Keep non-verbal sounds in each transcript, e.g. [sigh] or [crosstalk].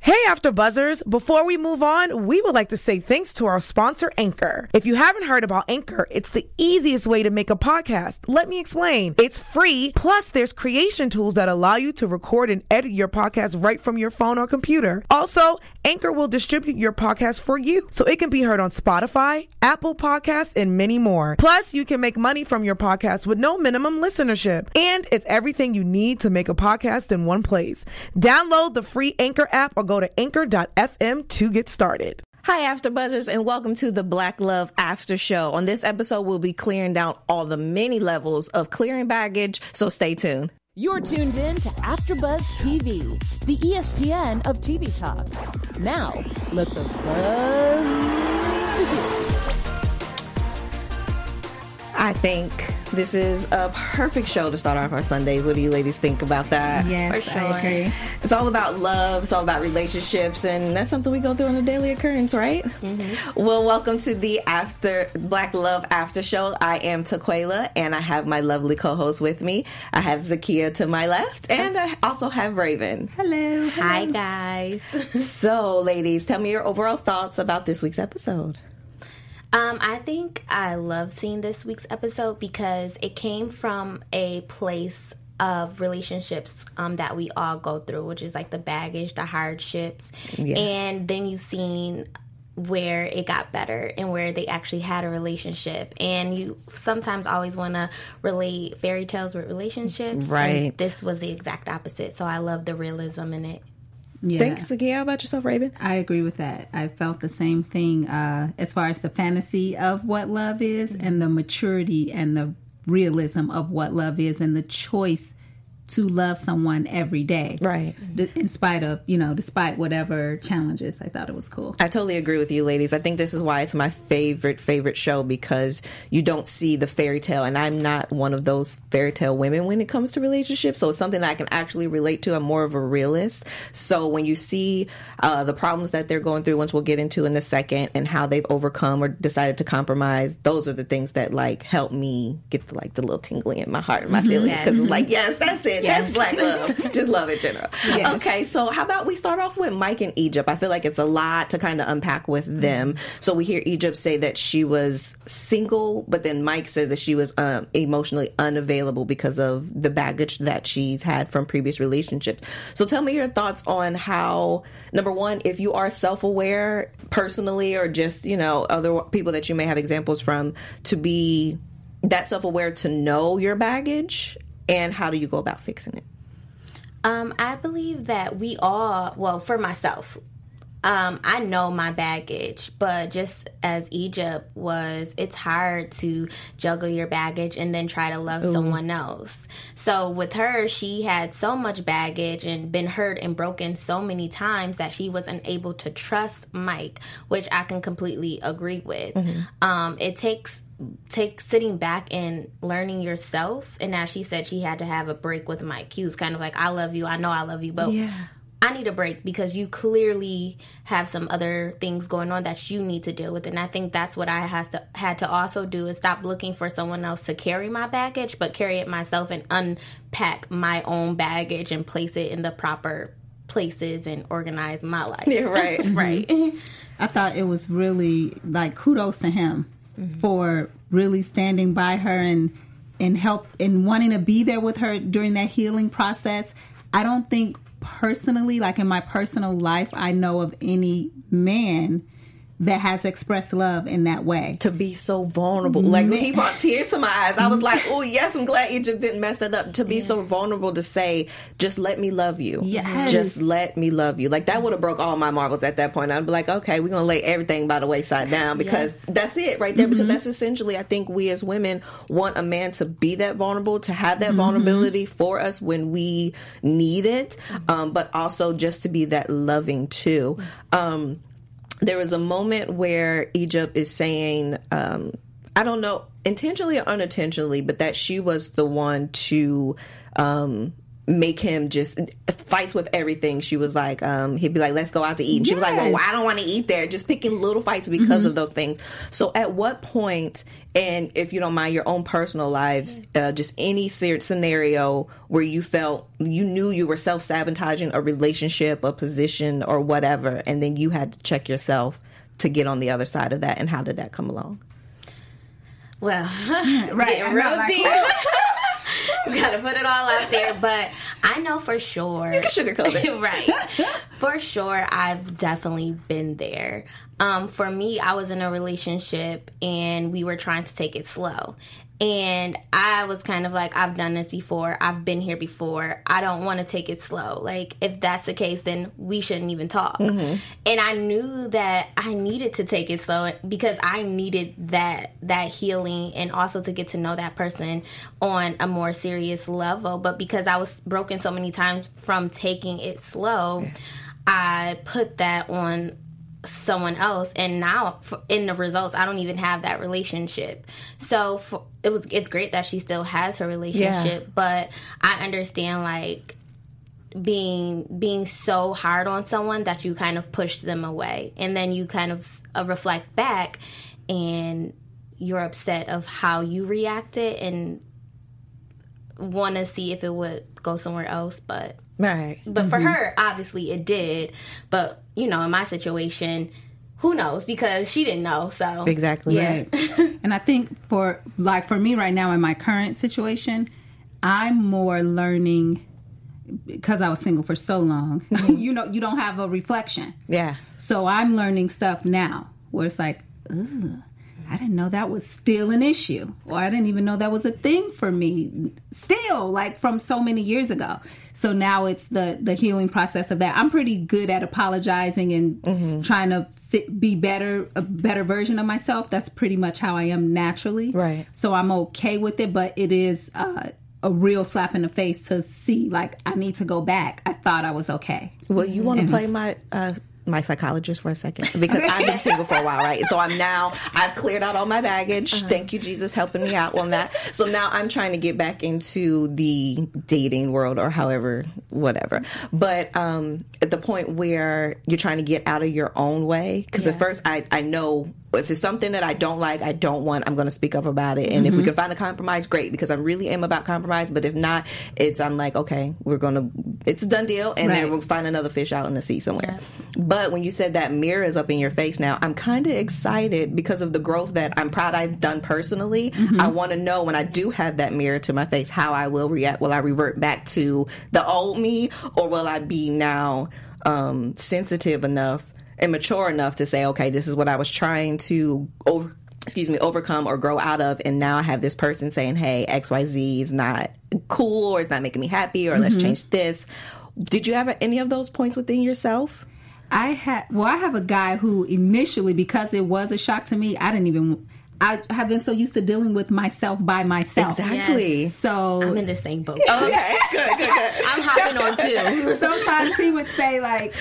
Hey, After Buzzers! Before we move on, we would like to say thanks to our sponsor, Anchor. If you haven't heard about Anchor, it's the easiest way to make a podcast. Let me explain. It's free, plus, there's creation tools that allow you to record and edit your podcast right from your phone or computer. Also, Anchor will distribute your podcast for you so it can be heard on Spotify, Apple Podcasts, and many more. Plus, you can make money from your podcast with no minimum listenership. And it's everything you need to make a podcast in one place. Download the free Anchor app or go to anchor.fm to get started. Hi, After Buzzers, and welcome to the Black Love After Show. On this episode, we'll be clearing down all the many levels of clearing baggage, so stay tuned. You're tuned in to AfterBuzz TV, the ESPN of TV talk. Now, let the buzz begin. I think this is a perfect show to start off our Sundays. What do you ladies think about that? Yes, For I agree. It's all about love, it's all about relationships, and that's something we go through on a daily occurrence, right? Mm-hmm. Well, welcome to the After Black Love After Show. I am Taquaila, and I have my lovely co host with me. I have Zakiyyah to my left, and I also have Raiven. Hello. Hi, guys. [laughs] so, ladies, tell me your overall thoughts about this week's episode. Um, I think I love seeing this week's episode because it came from a place of relationships um, that we all go through, which is like the baggage, the hardships, Yes. and then you've seen where it got better and where they actually had a relationship. And you sometimes always want to relate fairy tales with relationships, and Right. this was the exact opposite. So I love the realism in it. Yeah. Thanks, Zakiyyah. How about yourself, Raiven? I agree with that. I felt the same thing uh, as far as the fantasy of what love is and the maturity and the realism of what love is and the choice to love someone every day. Right. D- in spite of, you know, despite whatever challenges. I thought it was cool. I totally agree with you, ladies. I think this is why it's my favorite, favorite show because you don't see the fairy tale. And I'm not one of those fairy tale women when it comes to relationships. So it's something that I can actually relate to. I'm more of a realist. So when you see uh, the problems that they're going through, once we'll get into in a second, and how they've overcome or decided to compromise, those are the things that like help me get the, like the little tingling in my heart and my feelings. Because it's like, yes, that's it. That's black love. [laughs] Just love in general. Okay, so how about we start off with Mike and Egypt? I feel like it's a lot to kind of unpack with them. So we hear Egypt say that she was single, but then Mike says that she was um, emotionally unavailable because of the baggage that she's had from previous relationships. So tell me your thoughts on how, number one, if you are self aware personally or just, you know, other people that you may have examples from, to be that self aware to know your baggage and how do you go about fixing it? Um, I believe that we all, well, for myself, um, I know my baggage, but just as Egypt was, it's hard to juggle your baggage and then try to love someone else. So with her, she had so much baggage and been hurt and broken so many times that she wasn't able to trust Mike, which I can completely agree with. Um, it takes take sitting back and learning yourself. And now she said she had to have a break with mike he was kind of like i love you i know i love you but i need a break because you clearly have some other things going on that you need to deal with. And i think that's what i has to had to also do is stop looking for someone else to carry my baggage but carry it myself and unpack my own baggage and place it in the proper places and organize my life. Yeah, right. [laughs] right. [laughs] I thought it was really like kudos to him Mm-hmm. for really standing by her and and help and wanting to be there with her during that healing process. I don't think personally, like in my personal life, I know of any man that has expressed love in that way. to be so vulnerable. Like when he mm-hmm. brought tears to my eyes, I was like, "Oh yes, I'm glad Egypt didn't mess that up." To be so vulnerable to say, "Just let me love you." Yes. Just let me love you. Like that would have broke all my marbles at that point. I'd be like, "Okay, we're gonna lay everything by the wayside down because that's it right there." Because mm-hmm. that's essentially, I think we as women want a man to be that vulnerable, to have that vulnerability for us when we need it, um, but also just to be that loving too. Um, there was a moment where Egypt is saying, um, I don't know, intentionally or unintentionally, but that she was the one to um, make him just fights with everything. She was like, um, he'd be like, let's go out to eat. And she was like, well, I don't want to eat there. Just picking little fights because of those things. So at what point, and if you don't mind your own personal lives, uh, just any scenario where you felt you knew you were self sabotaging a relationship, a position, or whatever, and then you had to check yourself to get on the other side of that, and how did that come along? Well, [laughs] Right, real like- deep. [laughs] [laughs] We gotta put it all out there, but I know for sure. You can sugarcoat it. [laughs] right. For sure, I've definitely been there. Um, for me, I was in a relationship and we were trying to take it slow. And I was kind of like, I've done this before. I've been here before. I don't want to take it slow. Like, if that's the case, then we shouldn't even talk. Mm-hmm. And I knew that I needed to take it slow because I needed that that healing and also to get to know that person on a more serious level. But because I was broken so many times from taking it slow, I put that on someone else. And now in the results i don't even have that relationship. So for, it was it's great that she still has her relationship but i understand like being being so hard on someone that you kind of push them away. And then you kind of uh, reflect back and you're upset of how you reacted and want to see if it would go somewhere else but Right. but for mm-hmm. her, obviously it did. But you know, in my situation, who knows? Because she didn't know. So Exactly. Yeah. [laughs] and I think for like for me right now in my current situation, I'm more learning because I was single for so long. Mm-hmm. you know, you don't have a reflection. Yeah. So I'm learning stuff now where it's like, ugh, I didn't know that was still an issue, or I didn't even know that was a thing for me. Still, like from so many years ago. So now it's the the healing process of that. I'm pretty good at apologizing and trying to fit, be better, a better version of myself. That's pretty much how I am naturally. Right. So I'm okay with it, but it is. Uh, a real slap in the face to see like I need to go back. I thought I was okay. Well, you want to play my uh, my psychologist for a second [laughs] because I've been single for a while, right? So I'm now I've cleared out all my baggage. Thank you, Jesus, helping me out on that. So now I'm trying to get back into the dating world or however, whatever. But um, at the point where you're trying to get out of your own way, because at first I I know if it's something that I don't like, I don't want, I'm going to speak up about it. And if we can find a compromise, great, because I really am about compromise. But if not, it's, I'm like, okay, we're going to, it's a done deal. And then we'll find another fish out in the sea somewhere. But when you said that mirror is up in your face now, I'm kind of excited because of the growth that I'm proud I've done personally. I want to know when I do have that mirror to my face, how I will react. Will I revert back to the old me or will I be now um, sensitive enough and mature enough to say, okay, this is what I was trying to over, excuse me, overcome or grow out of, and now I have this person saying, hey, X Y Z is not cool or it's not making me happy or let's change this. Did you have any of those points within yourself? I had well, I have a guy who initially, because it was a shock to me, I didn't even. I have been so used to dealing with myself by myself. Exactly. So I'm in the same boat. [laughs] Okay, good, good, good. [laughs] I'm hopping on too. [laughs] sometimes he would say like,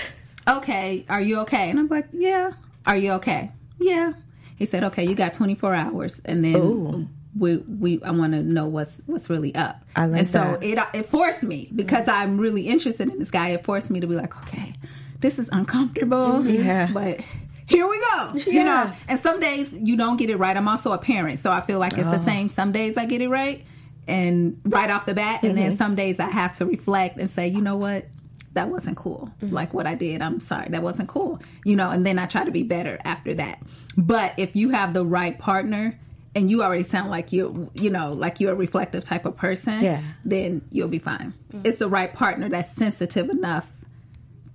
"Okay, are you okay?" And I'm like, "Yeah." Are you okay? Yeah. He said, "Okay, you got 24 hours," and then we we I want to know what's what's really up. I like and so that. it it forced me because mm. I'm really interested in this guy. It forced me to be like, "Okay, this is uncomfortable, mm-hmm. [laughs] Yeah. but." Here we go. You know, and some days you don't get it right. I'm also a parent, so I feel like it's the oh. same. Some days I get it right, and right off the bat, and then mm-hmm. some days I have to reflect and say, you know what, that wasn't cool. Mm-hmm. Like what I did, I'm sorry, that wasn't cool. You know, and then I try to be better after that. But if you have the right partner and you already sound like you, you know, like you're a reflective type of person, Yeah. then you'll be fine. It's the right partner that's sensitive enough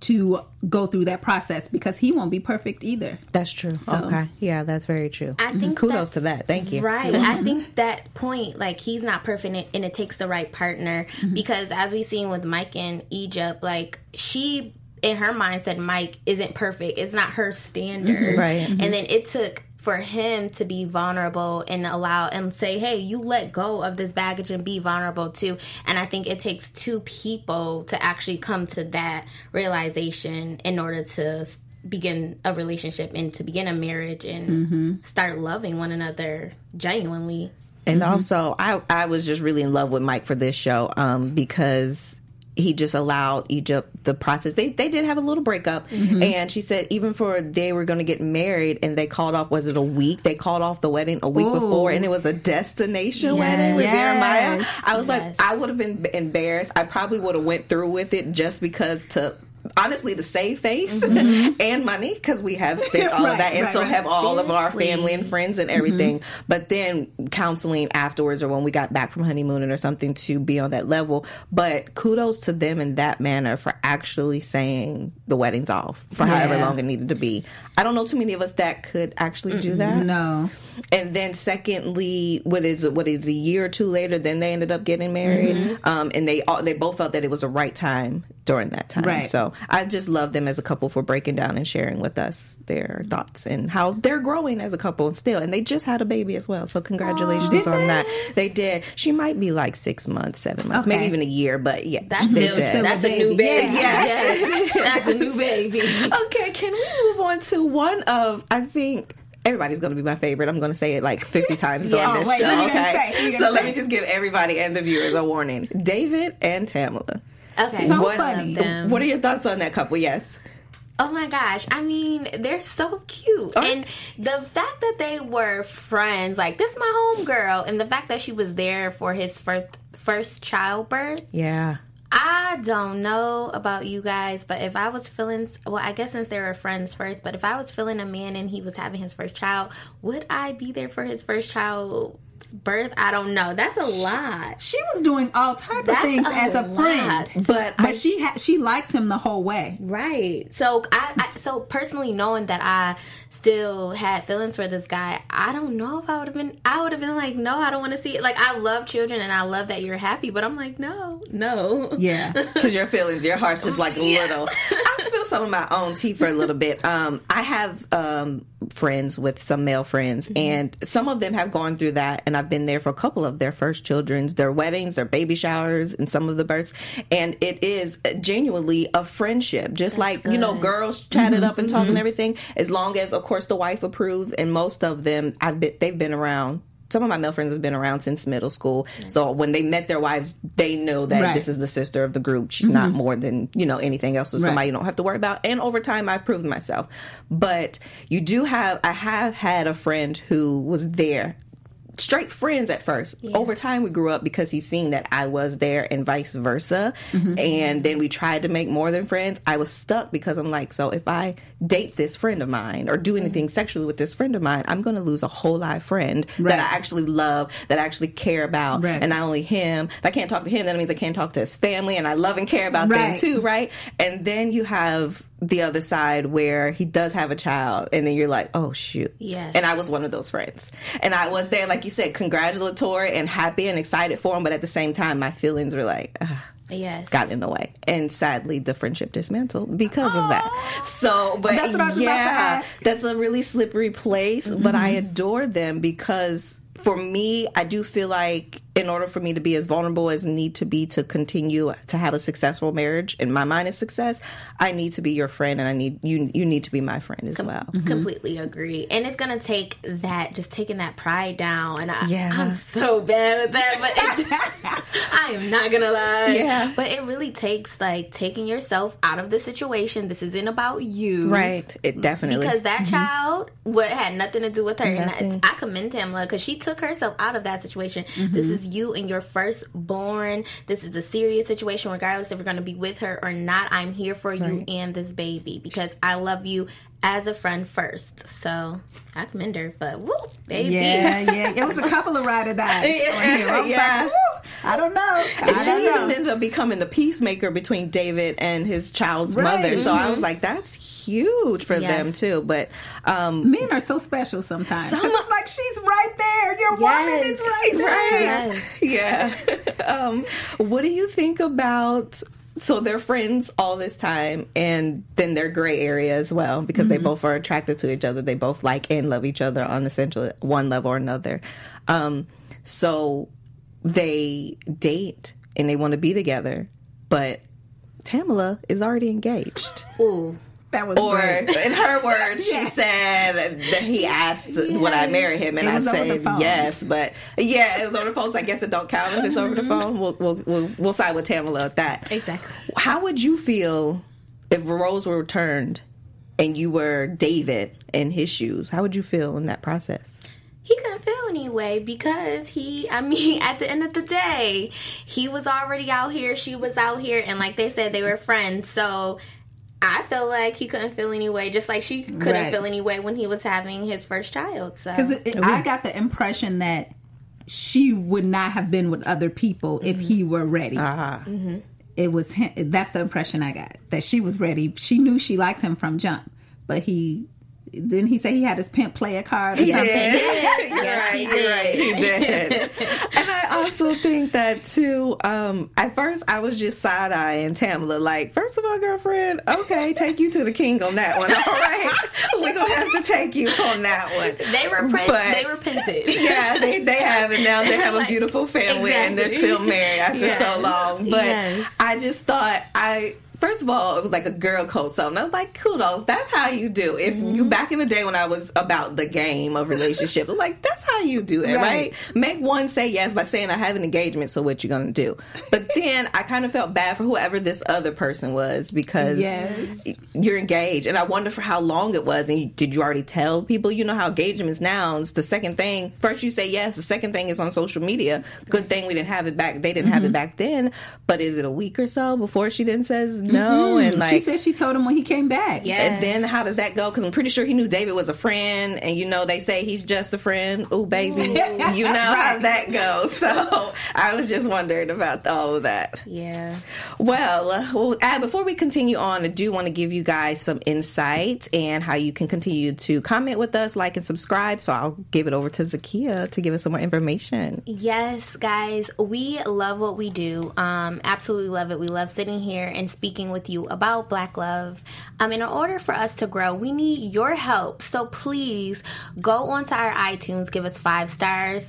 to go through that process because he won't be perfect either. That's true. Okay. Yeah, that's very true. I mm-hmm. think kudos to that. Thank you. Right. I think that point, like he's not perfect and- and it takes the right partner mm-hmm. because as we seen with Mike in Egypt, like she in her mind said Mike isn't perfect. It's not her standard. Mm-hmm. Right. And then it took for him to be vulnerable and allow and say, Hey, you let go of this baggage and be vulnerable too. And I think it takes two people to actually come to that realization in order to begin a relationship and to begin a marriage and start loving one another genuinely. And also, I I was just really in love with Mike for this show um, because he just allowed Egypt the process. They they did have a little breakup, mm-hmm. and she said even for they were going to get married, and they called off. Was it a week? They called off the wedding a week Ooh. before, and it was a destination wedding with Yes. Jeremiah. I was Yes. like, I would have been embarrassed. I probably would have went through with it just because to. Honestly, to save face [laughs] and money because we have spent all of that, and right, so right. have all of our family and friends and everything. But then counseling afterwards or when we got back from honeymooning or something to be on that level. But kudos to them in that manner for actually saying the wedding's off for however long it needed to be. I don't know too many of us that could actually do that. No. And then secondly, what is what is a year or two later, then they ended up getting married. Mm-hmm. Um, and they all, they both felt that it was the right time during that time. Right. So I just love them as a couple for breaking down and sharing with us their thoughts and how they're growing as a couple and still. And they just had a baby as well. So congratulations on that. They did. She might be like six months, seven months, maybe even a year, but yeah, That's they still, did. that's a, a new baby. baby. Yeah. Yes. [laughs] that's a new baby. okay, can we move on to one of I think everybody's going to be my favorite. I'm going to say it like 50 times during Oh, this wait, show. what are you gonna Okay, say? What are you so gonna let me just give everybody and the viewers a warning: David and Tamela. Okay. So what, funny. them. What are your thoughts on that couple? Yes. Oh my gosh. I mean, they're so cute. And the fact that they were friends, like this is my homegirl, and the fact that she was there for his first first childbirth. Yeah. I don't know about you guys, but if I was feeling well, I guess since they were friends first, but if I was feeling a man and he was having his first child, would I be there for his first child's birth? I don't know. That's a lot. She was doing all type of things a as a friend. But but I- she had she liked him the whole way. Right. So I, I so personally knowing that I still had feelings for this guy, I don't know if I would have been I would have been like, no, I don't want to see it. Like I love children and I love that you're happy, but I'm like, no, no. Yeah. [laughs] Because your feelings, your heart's just like little. I'll spill some of my own tea for a little bit. Um, I have um, friends with some male friends, and some of them have gone through that, and I've been there for a couple of their first children's, their weddings, their baby showers, and some of the births. And it is genuinely a friendship, just like you know, girls chatted mm-hmm, up and talking and mm-hmm. everything. As long as, of course, the wife approved, and most of them, I've been, they've been around. Some of my male friends have been around since middle school, so when they met their wives, they know that Right. this is the sister of the group. She's not mm-hmm. more than you know anything else. So somebody you don't have to worry about. And over time, I've proven myself. But you do have. I have had a friend who was there. Straight friends at first. Over time, we grew up because he's seen that I was there and vice versa. Mm-hmm. And then we tried to make more than friends. I was stuck because I'm like, so if I date this friend of mine or do mm-hmm. anything sexually with this friend of mine, I'm going to lose a whole live friend that I actually love, that I actually care about. Right. And not only him, if I can't talk to him, that means I can't talk to his family, and I love and care about them too, right? And then you have the other side where he does have a child, and then you're like, oh shoot, yeah And I was one of those friends, and I was there, like you said, congratulatory and happy and excited for him, but at the same time, my feelings were like. ah Yes. got in the way, and sadly, the friendship dismantled because of that. So, but That's what I was about to yeah, that's a really slippery place. But I adore them because for me, I do feel like in order for me to be as vulnerable as need to be to continue to have a successful marriage, and my mind is success, I need to be your friend, and I need you. You need to be my friend as well. Mm-hmm. Completely agree. And it's gonna take that just taking that pride down. And I, Yeah. I'm so bad at that, but it, [laughs] I am not gonna lie. Yeah. But it really takes like taking yourself out of the situation. This isn't about you. Right? It definitely Because that mm-hmm. child what had nothing to do with her, and I, I commend Tamela because she took herself out of that situation. This mm-hmm. is you and your firstborn. This is a serious situation, regardless if you're going to be with her or not. I'm here for you and this baby because I love you as a friend first. So I commend her, but woo, baby. Yeah, yeah. It was a couple of ride or dies. on here. I was Yeah. Like, "Woo." I don't know. I she don't even know. ended up becoming the peacemaker between David and his child's Right. mother. So I was like, that's huge for Yes. them too. But um, Men are so special sometimes. Some- 'Cause it's like she's right there. Your woman is right there. right, yeah. [laughs] um, what do you think about? So they're friends all this time, and then they're gray area as well because they both are attracted to each other. They both like and love each other on essentially one level or another. Um, so they date and they want to be together, but Tamela is already engaged. Ooh. That was Or great. [laughs] in her words, Yeah. she said that he asked would I marry him, and I was over the said yes. But yeah, it was over the phone. So I guess it don't count if it's over the mm-hmm. phone. We'll we'll we'll, we'll side with Tamela at that. Exactly. How would you feel if the roles were turned and you were David in his shoes? How would you feel in that process? He couldn't feel anyway because he, I mean, [laughs] at the end of the day, he was already out here, she was out here, and like they said, they were friends. So I feel like he couldn't feel anyway, just like she couldn't Right. feel anyway when he was having his first child. So Because I got the impression that she would not have been with other people if he were ready. Ah, It was him, that's the impression I got that she was ready. She knew she liked him from jump, but he didn't he say he had his pimp player card? Or He something? did. [laughs] Yes, right, he you're right, did. He did. and I also think that too. Um, at first, I was just side eyeing Tamela. Like, first of all, girlfriend, okay, take you to the king on that one. [laughs] All right, we're gonna have to take you on that one. they repent, But- they repented. Yeah, they, they have it now. They have a [laughs] beautiful family and they're still married after so long. But yes. I just thought I first of all it was like a girl code song. I was like, kudos. That's how you do. If Mm-hmm. you back in the day when I was about the game of relationship, I was like that's how you do it, right. Right. Make one say yes by saying I have an engagement. So what you gonna do? But [laughs] then I kind of felt bad for whoever this other person was because Yes. you're engaged and i wonder for how long it was and you, did you already tell people you know how engagements now it's the second thing first you say yes the second thing is on social media good thing we didn't have it back they didn't have Mm-hmm. it back then but is it a week or so before she then says no and like she said she told him when he came back. Yeah. and then how does that go? Because I'm pretty sure he knew David was a friend, and you know they say he's just a friend. Oh, baby, [laughs] you know how that goes. [laughs] So I was just wondering about all of that. Yeah. Well, uh, well, uh, before we continue on, I do want to give you guys some insight and how you can continue to comment with us, like and subscribe. So I'll give it over to Zakiyyah to give us some more information. Yes, guys, we love what we do. Um, absolutely love it. We love sitting here and speaking with you about Black love. Um, in order for us to grow, we need your help. So please go onto our iTunes, give us five stars.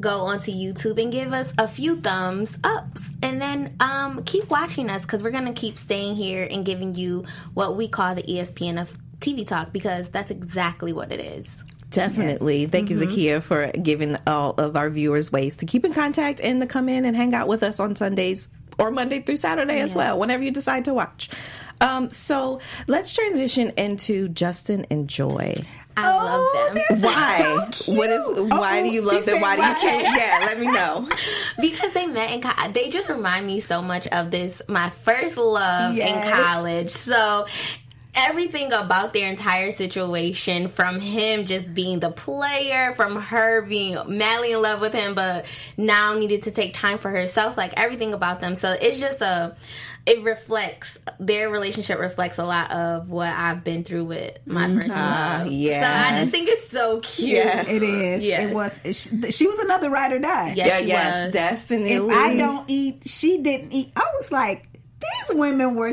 Go onto YouTube and give us a few thumbs ups, and then um, keep watching us because we're gonna keep staying here and giving you what we call the ESPN of TV talk because that's exactly what it is. Definitely. Thank you, Zakiyyah, for giving all of our viewers ways to keep in contact and to come in and hang out with us on Sundays or Monday through Saturday as well, whenever you decide to watch. Um, so let's transition into Justin and Joy. I love them. Why? what is? Why do you Oh, love them? said Why do you why. can't? Yeah, let me know. [laughs] because they met in co- they just remind me so much of this my first love Yes. in college so everything about their entire situation from him just being the player from her being madly in love with him but now needed to take time for herself like everything about them so it's just a it reflects their relationship reflects a lot of what I've been through with my mm-hmm. first love. yes. So I just think it's so cute. Yes. It is. Yes. It was. it- she, she was another ride or die. Yes, Yeah, yes, was. definitely. If I don't eat, she didn't eat. I was like, these women were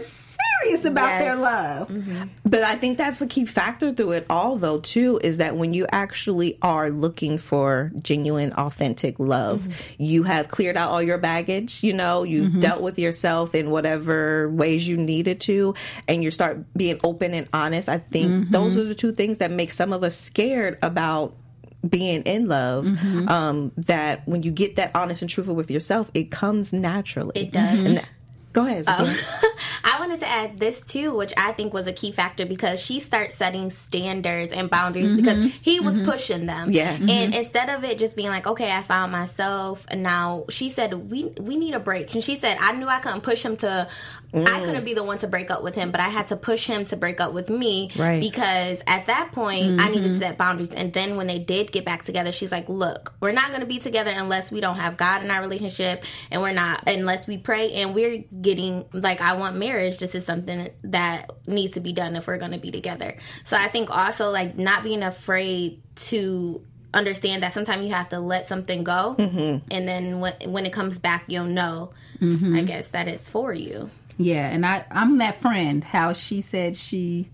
serious about Yes. their love. But I think that's a key factor through it all, though, too, is that when you actually are looking for genuine, authentic love, Mm-hmm. you have cleared out all your baggage, you know, you've dealt with yourself in whatever ways you needed to, and you start being open and honest. I think Mm-hmm. those are the two things that make some of us scared about being in love Mm-hmm. um, that when you get that honest and truthful with yourself it comes naturally It does. and Go ahead. Oh. [laughs] I wanted to add this too, which I think was a key factor because she starts setting standards and boundaries mm-hmm. because he was mm-hmm. pushing them. Yes. And mm-hmm. instead of it just being like, okay, I found myself, and now she said we we need a break, and she said I knew I couldn't push him to. I mm. couldn't be the one to break up with him, but I had to push him to break up with me Right. because at that point I needed to set boundaries. And then when they did get back together, she's like, "Look, we're not going to be together unless we don't have God in our relationship, and we're not unless we pray, and we're getting like I want marriage. This is something that needs to be done if we're going to be together. So I think also like not being afraid to understand that sometimes you have to let something go, mm-hmm. and then when when it comes back, you'll know. Mm-hmm. I guess that it's for you. Yeah, and I I'm that friend. How she said she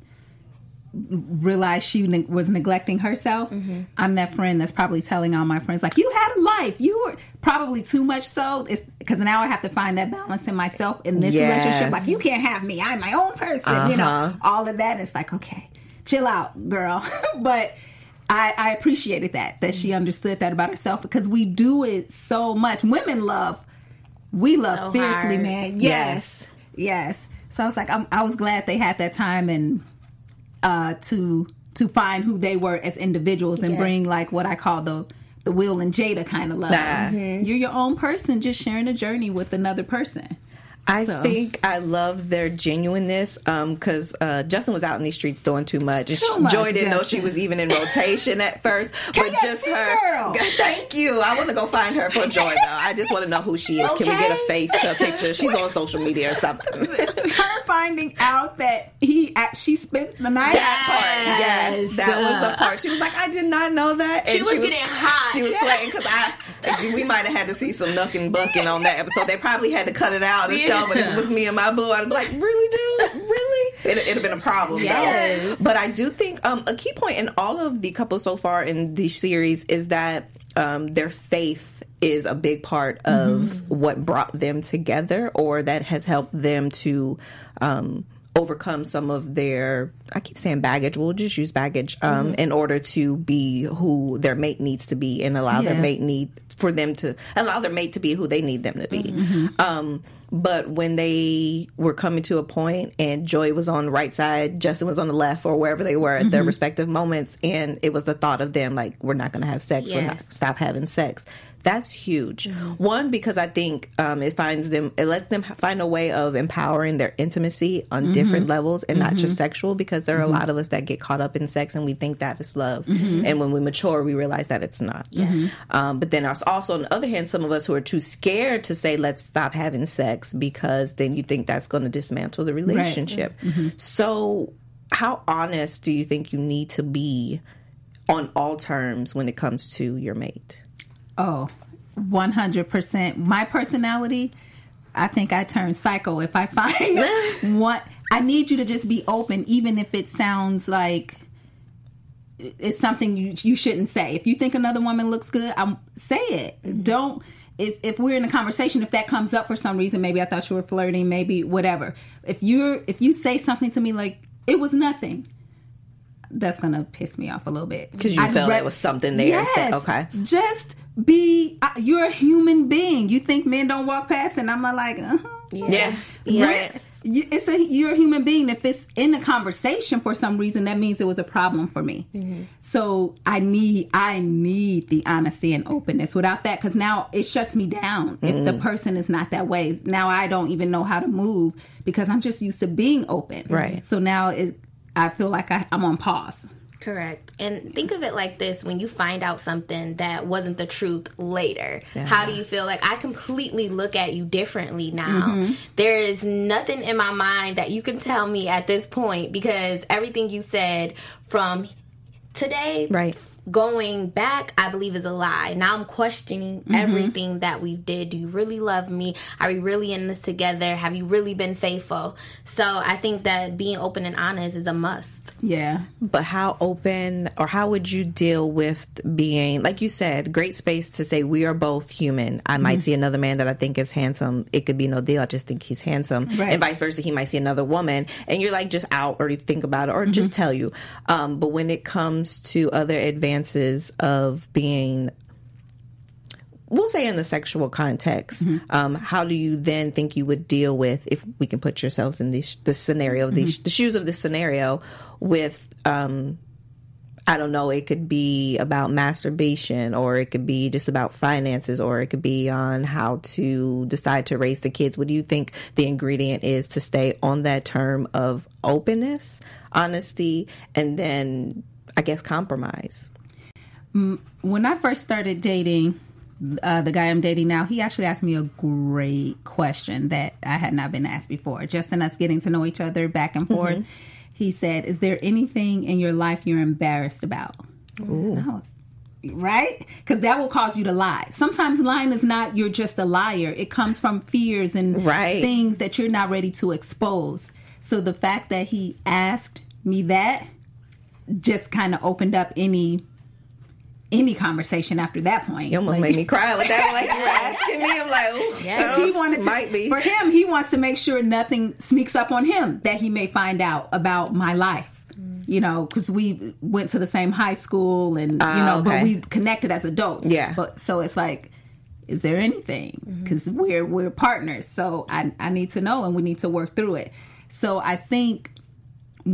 realized she ne- was neglecting herself. Mm-hmm. I'm that friend that's probably telling all my friends like, "You had a life. You were probably too much so." It's because now I have to find that balance in myself in this Yes. relationship. Like, you can't have me. I'm my own person. You know, Uh-huh. all of that. It's like, okay, chill out, girl. [laughs] but. I, I appreciated that that she understood that about herself because we do it so much. Women love, we love So fiercely, hard. man. Yes, yes. So I was like, I'm, I was glad they had that time and uh, to to find who they were as individuals and Yes. bring like what I call the the Will and Jada kind of love. Nah. You're your own person, just sharing a journey with another person. I So- think I love their genuineness because uh, Justin was out in these streets doing too much. And Too she- much, Joy didn't know she was even in rotation at first. [laughs] but just her. girl. [laughs] Thank you. I want to go find her for Joy, though. I just want to know who she is. Can we get a face to a picture? She's on social media or something. [laughs] Her finding out that he act- she spent the night. That part, yes, that was the part. She was like, I did not know that. She was getting hot. She was sweating because I, we might have had to see some knucking bucking on that episode. They probably had to cut it out the show, but if it was me and my boo, I'd be like, really, dude, really? It, it'd have been a problem, Yes. though. But I do think um, a key point in all of the couples so far in the series is that um, their faith is a big part of what brought them together, or that has helped them to. Um, overcome some of their I keep saying baggage, we'll just use baggage um in order to be who their mate needs to be and allow their mate need for them to allow their mate to be who they need them to be. Um but when they were coming to a point and Joy was on the right side, Justin was on the left or wherever they were at their mm-hmm. respective moments and it was the thought of them like we're not going to have sex, we're not stop having sex. That's huge. One because I think um, it finds them, it lets them find a way of empowering their intimacy on mm-hmm. different levels and not just mm-hmm. sexual. Because there are a mm-hmm. lot of us that get caught up in sex and we think that is love, and when we mature, we realize that it's not. Um, but then also, on the other hand, some of us who are too scared to say let's stop having sex because then you think that's going to dismantle the relationship. So, how honest do you think you need to be on all terms when it comes to your mate? Oh, 100%. My personality, I think I turn psycho if I find what [laughs] I need you to just be open, even if it sounds like it's something you, you shouldn't say. If you think another woman looks good, I'm say it. Don't if if we're in a conversation, if that comes up for some reason, maybe I thought you were flirting, maybe whatever. If you're if you say something to me like it was nothing, that's gonna piss me off a little bit because you I'd felt ra- there was something there instead- okay. Just be. Uh, you're a human being. You think men don't walk past, and I'm like, uh-huh. Yeah. Yes. Right. You, it's a you're a human being. If it's in a conversation for some reason, that means it was a problem for me. So I need I need the honesty and openness. Without that, because now it shuts me down. If the person is not that way, now I don't even know how to move because I'm just used to being open. Right. So now it, I feel like I, I'm on pause. Correct. And think of it like this when you find out something that wasn't the truth later. How do you feel? Like, I completely look at you differently now. Mm-hmm. There is nothing in my mind that you can tell me at this point because everything you said from today Right. Going back i believe is a lie now i'm questioning mm-hmm. everything that we did do you really love me are we really in this together have you really been faithful so i think that being open and honest is a must Yeah. But how open or how would you deal with being, like you said, great space to say we are both human. I might mm-hmm. see another man that I think is handsome. It could be no deal. I just think he's handsome. Right. And vice versa. He might see another woman and you're like just out or you think about it or mm-hmm. just tell you. Um, but when it comes to other advances of being we'll say in the sexual context, um, how do you then think you would deal with if we can put yourselves in this the scenario, the, the shoes of this scenario, with um, I don't know, it could be about masturbation or it could be just about finances or it could be on how to decide to raise the kids. What do you think the ingredient is to stay on that term of openness, honesty, and then I guess compromise? When I first started dating uh, the guy I'm dating now, he actually asked me a great question that I had not been asked before. Just in us getting to know each other back and forth, he said, "Is there anything in your life you're embarrassed about?" No. Right? Because that will cause you to lie. Sometimes lying is not you're just a liar. It comes from fears and Right. things that you're not ready to expose. So the fact that he asked me that just kind of opened up any any conversation after that point. You almost Like- made me cry with that. [laughs] Like you're asking me, I'm like, Yeah. he wanted to, might be. for him. He wants to make sure nothing sneaks up on him that he may find out about my life. You know, because we went to the same high school, and you Ah, know, but we connected as adults. Yeah. But so it's like, is there anything? Because we're we're partners, so I I need to know, and we need to work through it. So I think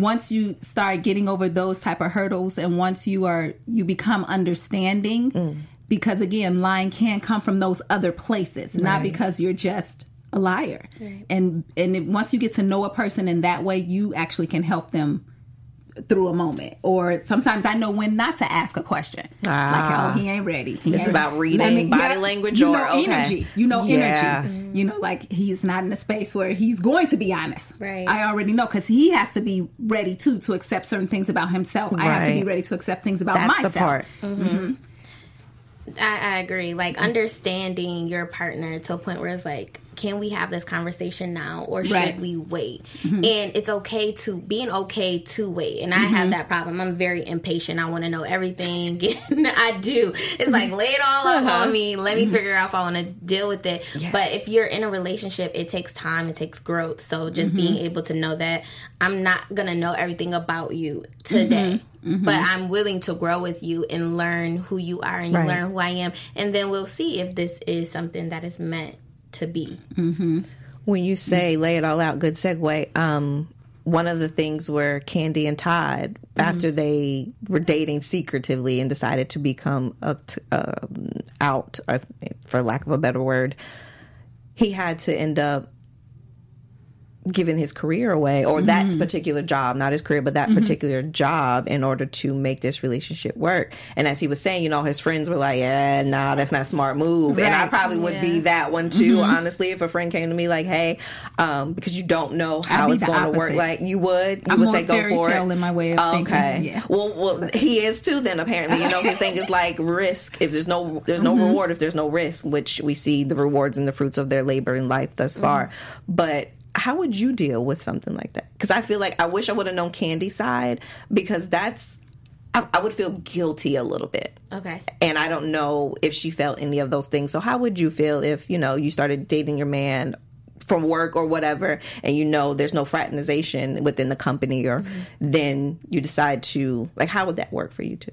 once you start getting over those type of hurdles and once you are you become understanding mm. because again lying can come from those other places not because you're just a liar. And and it, once you get to know a person in that way you actually can help them through a moment. Or sometimes i know when not to ask a question. Like oh he ain't ready. He It's ain't about ready. reading body language you or- know okay. energy. You know Yeah. energy. Mm-hmm. You know like he's not in a space where he's going to be honest. Right. i already know because he has to be ready too to accept certain things about himself. I have to be ready to accept things about That's myself. the part. Mm-hmm. Mm-hmm. I, I agree. Like understanding your partner to a point where it's like, can we have this conversation now or should Right. we wait? Mm-hmm. And it's okay to being okay to wait. And I have mm-hmm. that problem. I'm very impatient. I want to know everything. [laughs] I do. It's like lay it all up uh-huh. on me. Let me mm-hmm. figure out if I want to deal with it. But if you're in a relationship, it takes time. It takes growth. So just being able to know that I'm not gonna know everything about you today. But I'm willing to grow with you and learn who you are and you Right. learn who I am. And then we'll see if this is something that is meant to be. When you say lay it all out, good segue. Um, one of the things where Candy and Todd, after they were dating secretively and decided to become a t- um, out, uh, for lack of a better word, he had to end up giving his career away or that particular job not his career but that particular job in order to make this relationship work. And as he was saying you know his friends were like yeah nah that's not a smart move. And i probably would be that one too honestly if a friend came to me like hey um because you don't know how it's going to work. like you would? You I'm would say go for it? in my way of thinking. okay. Yeah. well well he is too then apparently. You know his thing is like risk. If there's no there's no Mm-hmm. reward if there's no risk which we see the rewards and the fruits of their labor in life thus far. Mm-hmm. but how would you deal with something like that because i feel like i wish i would have known candy's side because that's I, I would feel guilty a little bit Okay. and I don't know if she felt any of those things. So how would you feel if you know you started dating your man from work or whatever, and you know there's no fraternization within the company, or then you decide to like how would that work for you too?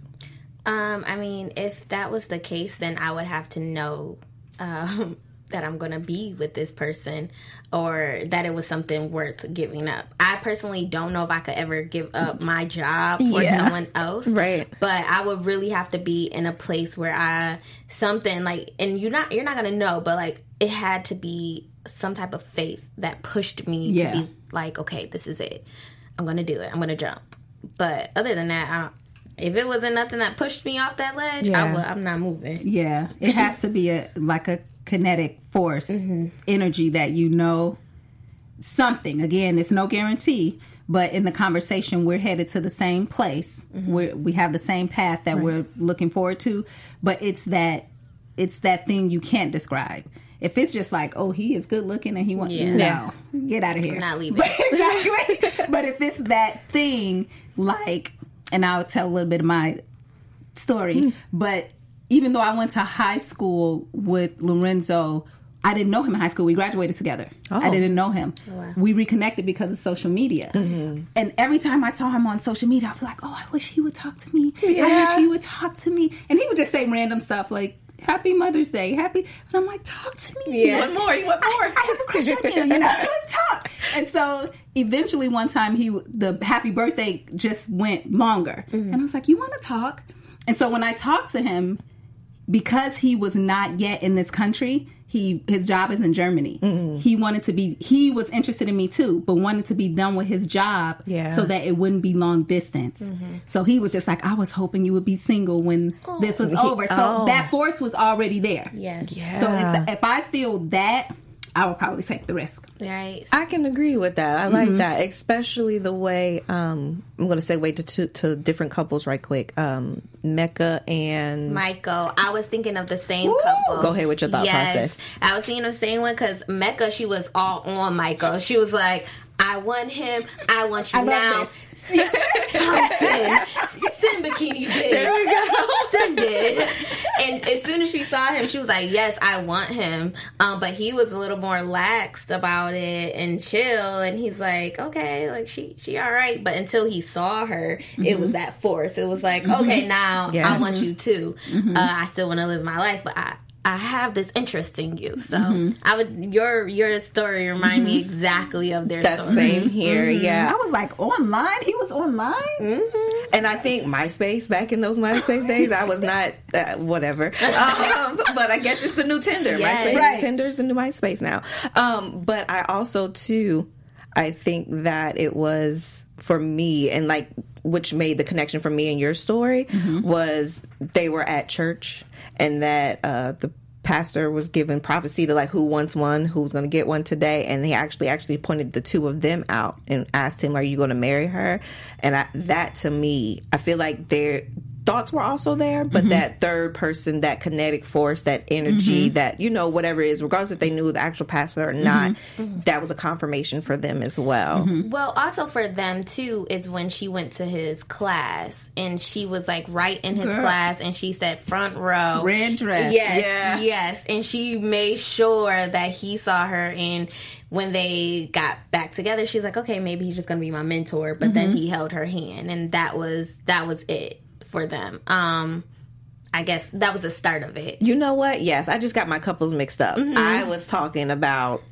Um, I mean, if that was the case, then I would have to know um, that I'm going to be with this person or that it was something worth giving up. I personally don't know if I could ever give up my job for Yeah. someone else. Right. But I would really have to be in a place where I something like and you're not you're not going to know, but like it had to be some type of faith that pushed me Yeah. to be like, okay, this is it. I'm going to do it. I'm going to jump. But other than that, I don't, if it wasn't nothing that pushed me off that ledge, I Yeah. would, I'm not moving. Yeah, it has to be a like a kinetic force, mm-hmm. energy that you know something. Again, it's no guarantee, but in the conversation, we're headed to the same place. Mm-hmm. We we have the same path that we're looking forward to, but it's that it's that thing you can't describe. If it's just like, oh, he is good looking and he wants, Yeah. no, get out of here. not leaving. [laughs] exactly. but if it's that thing, like, and I'll tell a little bit of my story, hmm. but even though I went to high school with Lorenzo, I didn't know him in high school. We graduated together. I oh. didn't know him. We reconnected because of social media. Mm-hmm. And every time I saw him on social media, I'd be like, oh, I wish he would talk to me. I wish he would talk to me. And he would just say random stuff like, Happy Mother's Day, happy. And I'm like, talk to me. Yeah. You want more? You want more? I have a crush on you. You know, [laughs] like, talk. And so eventually, one time, he the happy birthday just went longer, mm-hmm. and I was like, you want to talk? And so when I talked to him, because he was not yet in this country, he his job is in Germany. He wanted to be he was interested in me too, but wanted to be done with his job Yeah. so that it wouldn't be long distance. Mm-hmm. So he was just like, I was hoping you would be single when this was oh. over. So oh. that force was already there. Yeah. So if, if I feel that, I would probably take the risk. Right. I can agree with that. I like that, especially the way um, I'm going to segue to, to to different couples right quick. Um, Mecca and Michael. I was thinking of the same couple. Go ahead with your thought process. I was thinking of the same one because Mecca, she was all on Michael. She was like, I want him. I want you I love now. Come [laughs] send. Send bikini pics. There we go. Send it. [laughs] And as soon as she saw him, she was like, Yes, I want him. Um, but he was a little more laxed about it and chill. And he's like, Okay, like she she all right. But until he saw her, it was that force. It was like, Okay, now Yeah. I want you too. Uh, I still want to live my life, but I I have this interest in you. So I would your your story remind me exactly of their that story. same here, I yeah. I was like, online? He was online? And I think MySpace back in those MySpace days, I was not uh, whatever. [laughs] Um, but I guess it's the new Tinder. Yes. MySpace Right. Tinder's the new MySpace now. Um, but I also too, I think that it was for me and like which made the connection for me and your story was they were at church and that uh, the pastor was giving prophecy to like who wants one who's going to get one today and he actually actually pointed the two of them out and asked him are you going to marry her? And I, that to me i feel like their thoughts were also there but mm-hmm. that third person that kinetic force that energy mm-hmm. that you know whatever it is regardless if they knew the actual pastor or mm-hmm. not that was a confirmation for them as well Well, also for them too is when she went to his class and she was like right in his Girl. class and she said front row, Red dress. Yes, Yeah. yes, and she made sure that he saw her and. When they got back together, she's like, "Okay, maybe he's just gonna be my mentor." But then he held her hand, and that was that was it for them. Um, I guess that was the start of it. you know what yes i just got my couples mixed up i was talking about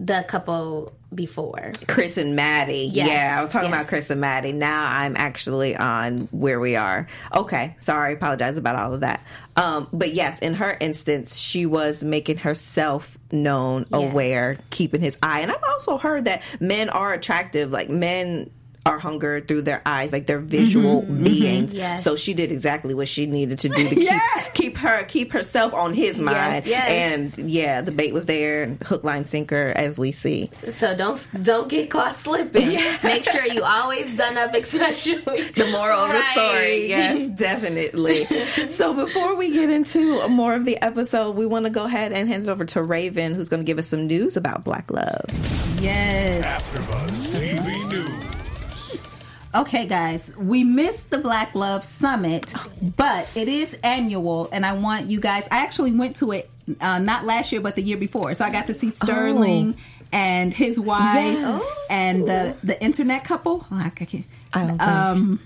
The couple before, Chris and Maddie. Yes, Yeah, I was talking yes. about Chris and Maddie. Now I'm actually on where we are. Okay, sorry, apologize about all of that. Um, but yes, in her instance, she was making herself known, Yes. aware, keeping his eye. And I've also heard that men are attractive. Like men are hunger through their eyes, like they're visual mm-hmm, mm-hmm. beings. Yes. So she did exactly what she needed to do to keep keep her keep herself on his mind. yes. And yeah, the bait was there, hook, line, sinker, as we see. so don't don't get caught slipping. Make sure you always done up, especially [laughs] the moral of the story. Yes, [laughs] definitely. so before we get into more of the episode, we want to go ahead and hand it over to Raiven, who's going to give us some news about Black Love. Yes. AfterBuzz TV News. Okay, guys, we missed the Black Love Summit, but it is annual, and I want you guys. I actually went to it uh, not last year, but the year before, so I got to see Sterling and his wife Yes. and the the internet couple. Oh, I can't. I don't Um,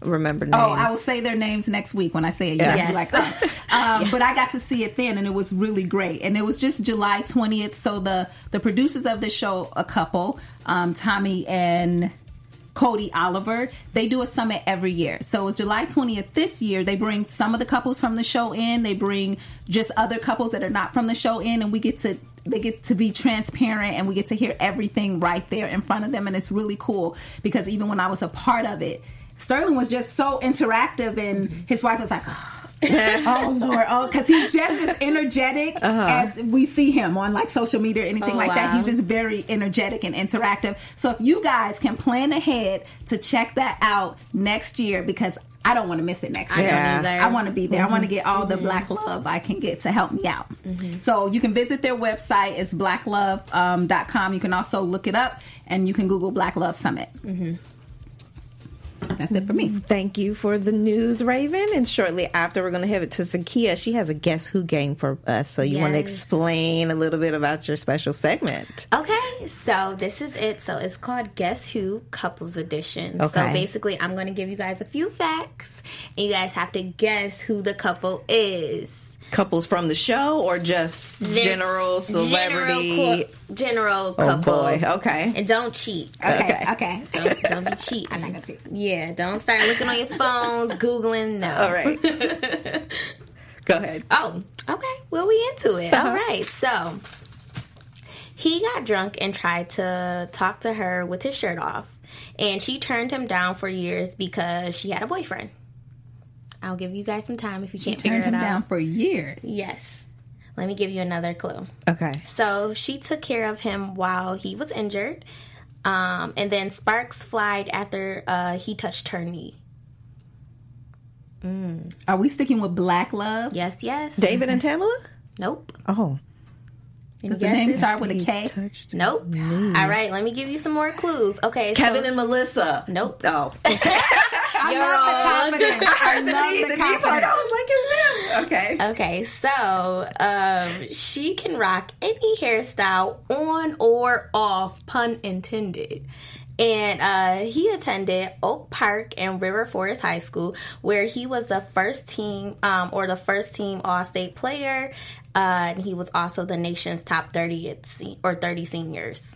remember names. Oh, I will say their names next week when I say it. Yes. will be like, oh. [laughs] um, but I got to see it then, and it was really great. And it was just July twentieth. So the the producers of the show, a couple, um, Tommy and Codie Oliver, they do a summit every year. So it's July 20th this year. They bring some of the couples from the show in. They bring just other couples that are not from the show in, and we get to they get to be transparent and we get to hear everything right there in front of them, and it's really cool because even when I was a part of it, Sterling was just so interactive, and his wife was like. "Oh, [laughs] oh Lord! Oh, because he's just as energetic as we see him on like social media or anything Oh, like that. He's just very energetic and interactive. So if you guys can plan ahead to check that out next year, because I don't want to miss it next year. Yeah. I want to be there. I want to get all the black love I can get to help me out. So you can visit their website. It's blacklove.com. Um, com. You can also look it up and you can Google Black Love Summit. That's it for me. Thank you for the news, Raiven. And shortly after, we're going to have it to Zakiyyah. She has a guess who game for us. So you want to explain a little bit about your special segment? Okay, so this is it. So it's called Guess Who Couples Edition. Okay. So basically, I'm going to give you guys a few facts, and you guys have to guess who the couple is. Couples from the show or just general celebrity? General, cou- general oh boy. Okay. And don't cheat. Okay, okay. Don't, don't be [laughs] cheating. I'm not gonna cheat. Yeah, don't start looking on your phones, googling. No. [laughs] All right. [laughs] Go ahead. Oh, okay. Well, we into it. Uh-huh. All right. So he got drunk and tried to talk to her with his shirt off, and she turned him down for years because she had a boyfriend. I'll give you guys some time if you can't figure Turned it him out. down for years. Yes. Let me give you another clue. Okay. So she took care of him while he was injured, um, and then sparks flied after uh, he touched her knee. Are we sticking with Black Love? Yes, yes. David and Tamela? Nope. Oh. Does the name start with a K? Touched. Nope. All right, let me give you some more clues. Okay, Kevin so, and Melissa. Nope. Oh. [laughs] I love the confidence. I [laughs] love the the part. I was like, it's them. Okay. Okay, so um, she can rock any hairstyle on or off, pun intended. And uh, he attended Oak Park and River Forest High School, where he was the first team um, or the first team All State player. Uh, and he was also the nation's top 30 se- or 30 seniors.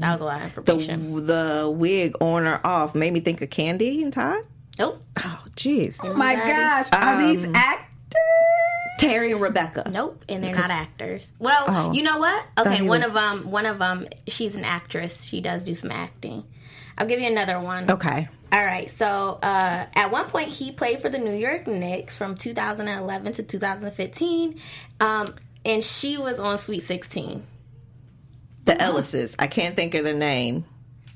That was a lot of The information. the wig on or off made me think of Kandi and Todd. nope. Oh, jeez. Oh my gosh. Are these Um, actors? Terry and Rebecca. Nope, and they're not actors. Well, Oh. you know what? Okay, one was- of them, one of them, she's an actress. She does do some acting. I'll give you another one. Okay. All right. So uh, at one point, he played for the New York Knicks from 2011 to 2015, um, and she was on Sweet 16. The Ellises. I can't think of their name.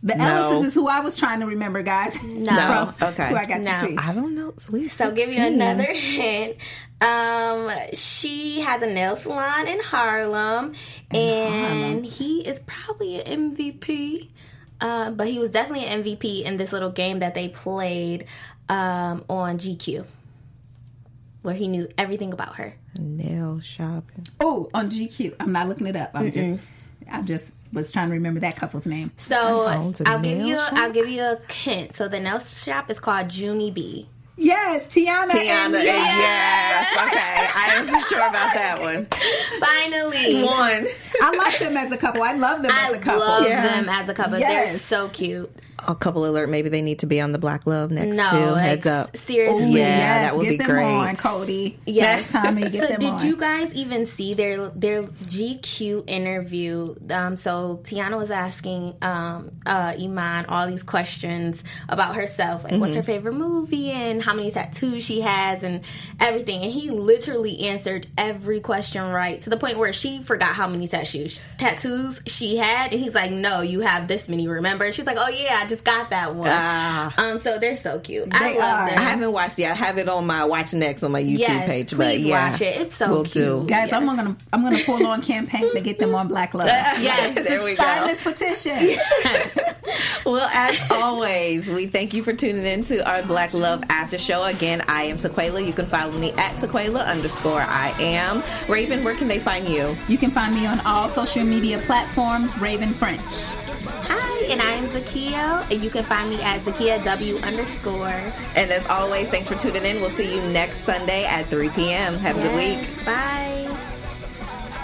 The No. Ellises is who I was trying to remember, guys. [laughs] No. From Okay. Who I got No. to see. I don't know. Sweet. So give you another [laughs] hint. Um, she has a nail salon in Harlem, and he is probably an MVP. Uh, but he was definitely an MVP in this little game that they played um, on GQ, where he knew everything about her. Nail shopping. Oh, on GQ. I'm not looking it up. I'm just, I just was trying to remember that couple's name. So owns a I'll give you shop? I'll give you a hint. So the nail shop is called Junie B. Yes, Teyana. Teyana. and- Yes. [laughs] Okay. I wasn't sure about that one. Finally, One. I like them as a couple. I love them I as a couple. love Yeah. them as a couple. Yes. They're so cute. A couple alert. Maybe they need to be on the Black Love next No, too. like, Heads up. seriously. Yeah, yes, that would get be them great. on, Codie. Yes. Next time you [laughs] get so them did on. you guys even see their their GQ interview? Um, so Teyana was asking um, uh, Iman all these questions about herself, like Mm-hmm. what's her favorite movie and how many tattoos she has and everything. And he literally answered every question right to the point where she forgot how many tattoos tattoos she had, and he's like, "No, you have this many. Remember?" And she's like, "Oh yeah, I just got that one." Ah. um, so they're so cute. I love are. them. I haven't watched yet. I have it on my watch next on my YouTube Yes, page. please but yeah, watch it. It's so Will cute. do. Guys, I'm gonna I'm gonna pull on campaign to get them on Black Love. [laughs] Yes. [laughs] there we go. Sign go. this petition. [laughs] Well, as always, we thank you for tuning in to our Black Love After Show. Again, I am Taquaila. You can follow me at Taquaila underscore I am. Raiven, where can they find you? You can find me on all social media platforms, Raiven French. Hi, and I am Zakiyyah, and you can find me at Zakiyyah W underscore. And as always, thanks for tuning in. We'll see you next Sunday at 3 p.m. Have a good week. Bye.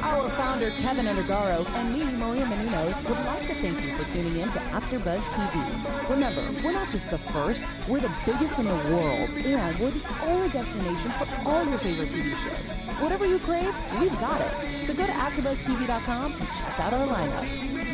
Our founder, Kevin Undergaro, and me, Maria Menounos, would like to thank you for tuning in to AfterBuzz TV. Remember, we're not just the first, we're the biggest in the world, and we're the only destination for all your favorite TV shows. Whatever you crave, we've got it. So go to AfterBuzzTV.com and check out our lineup.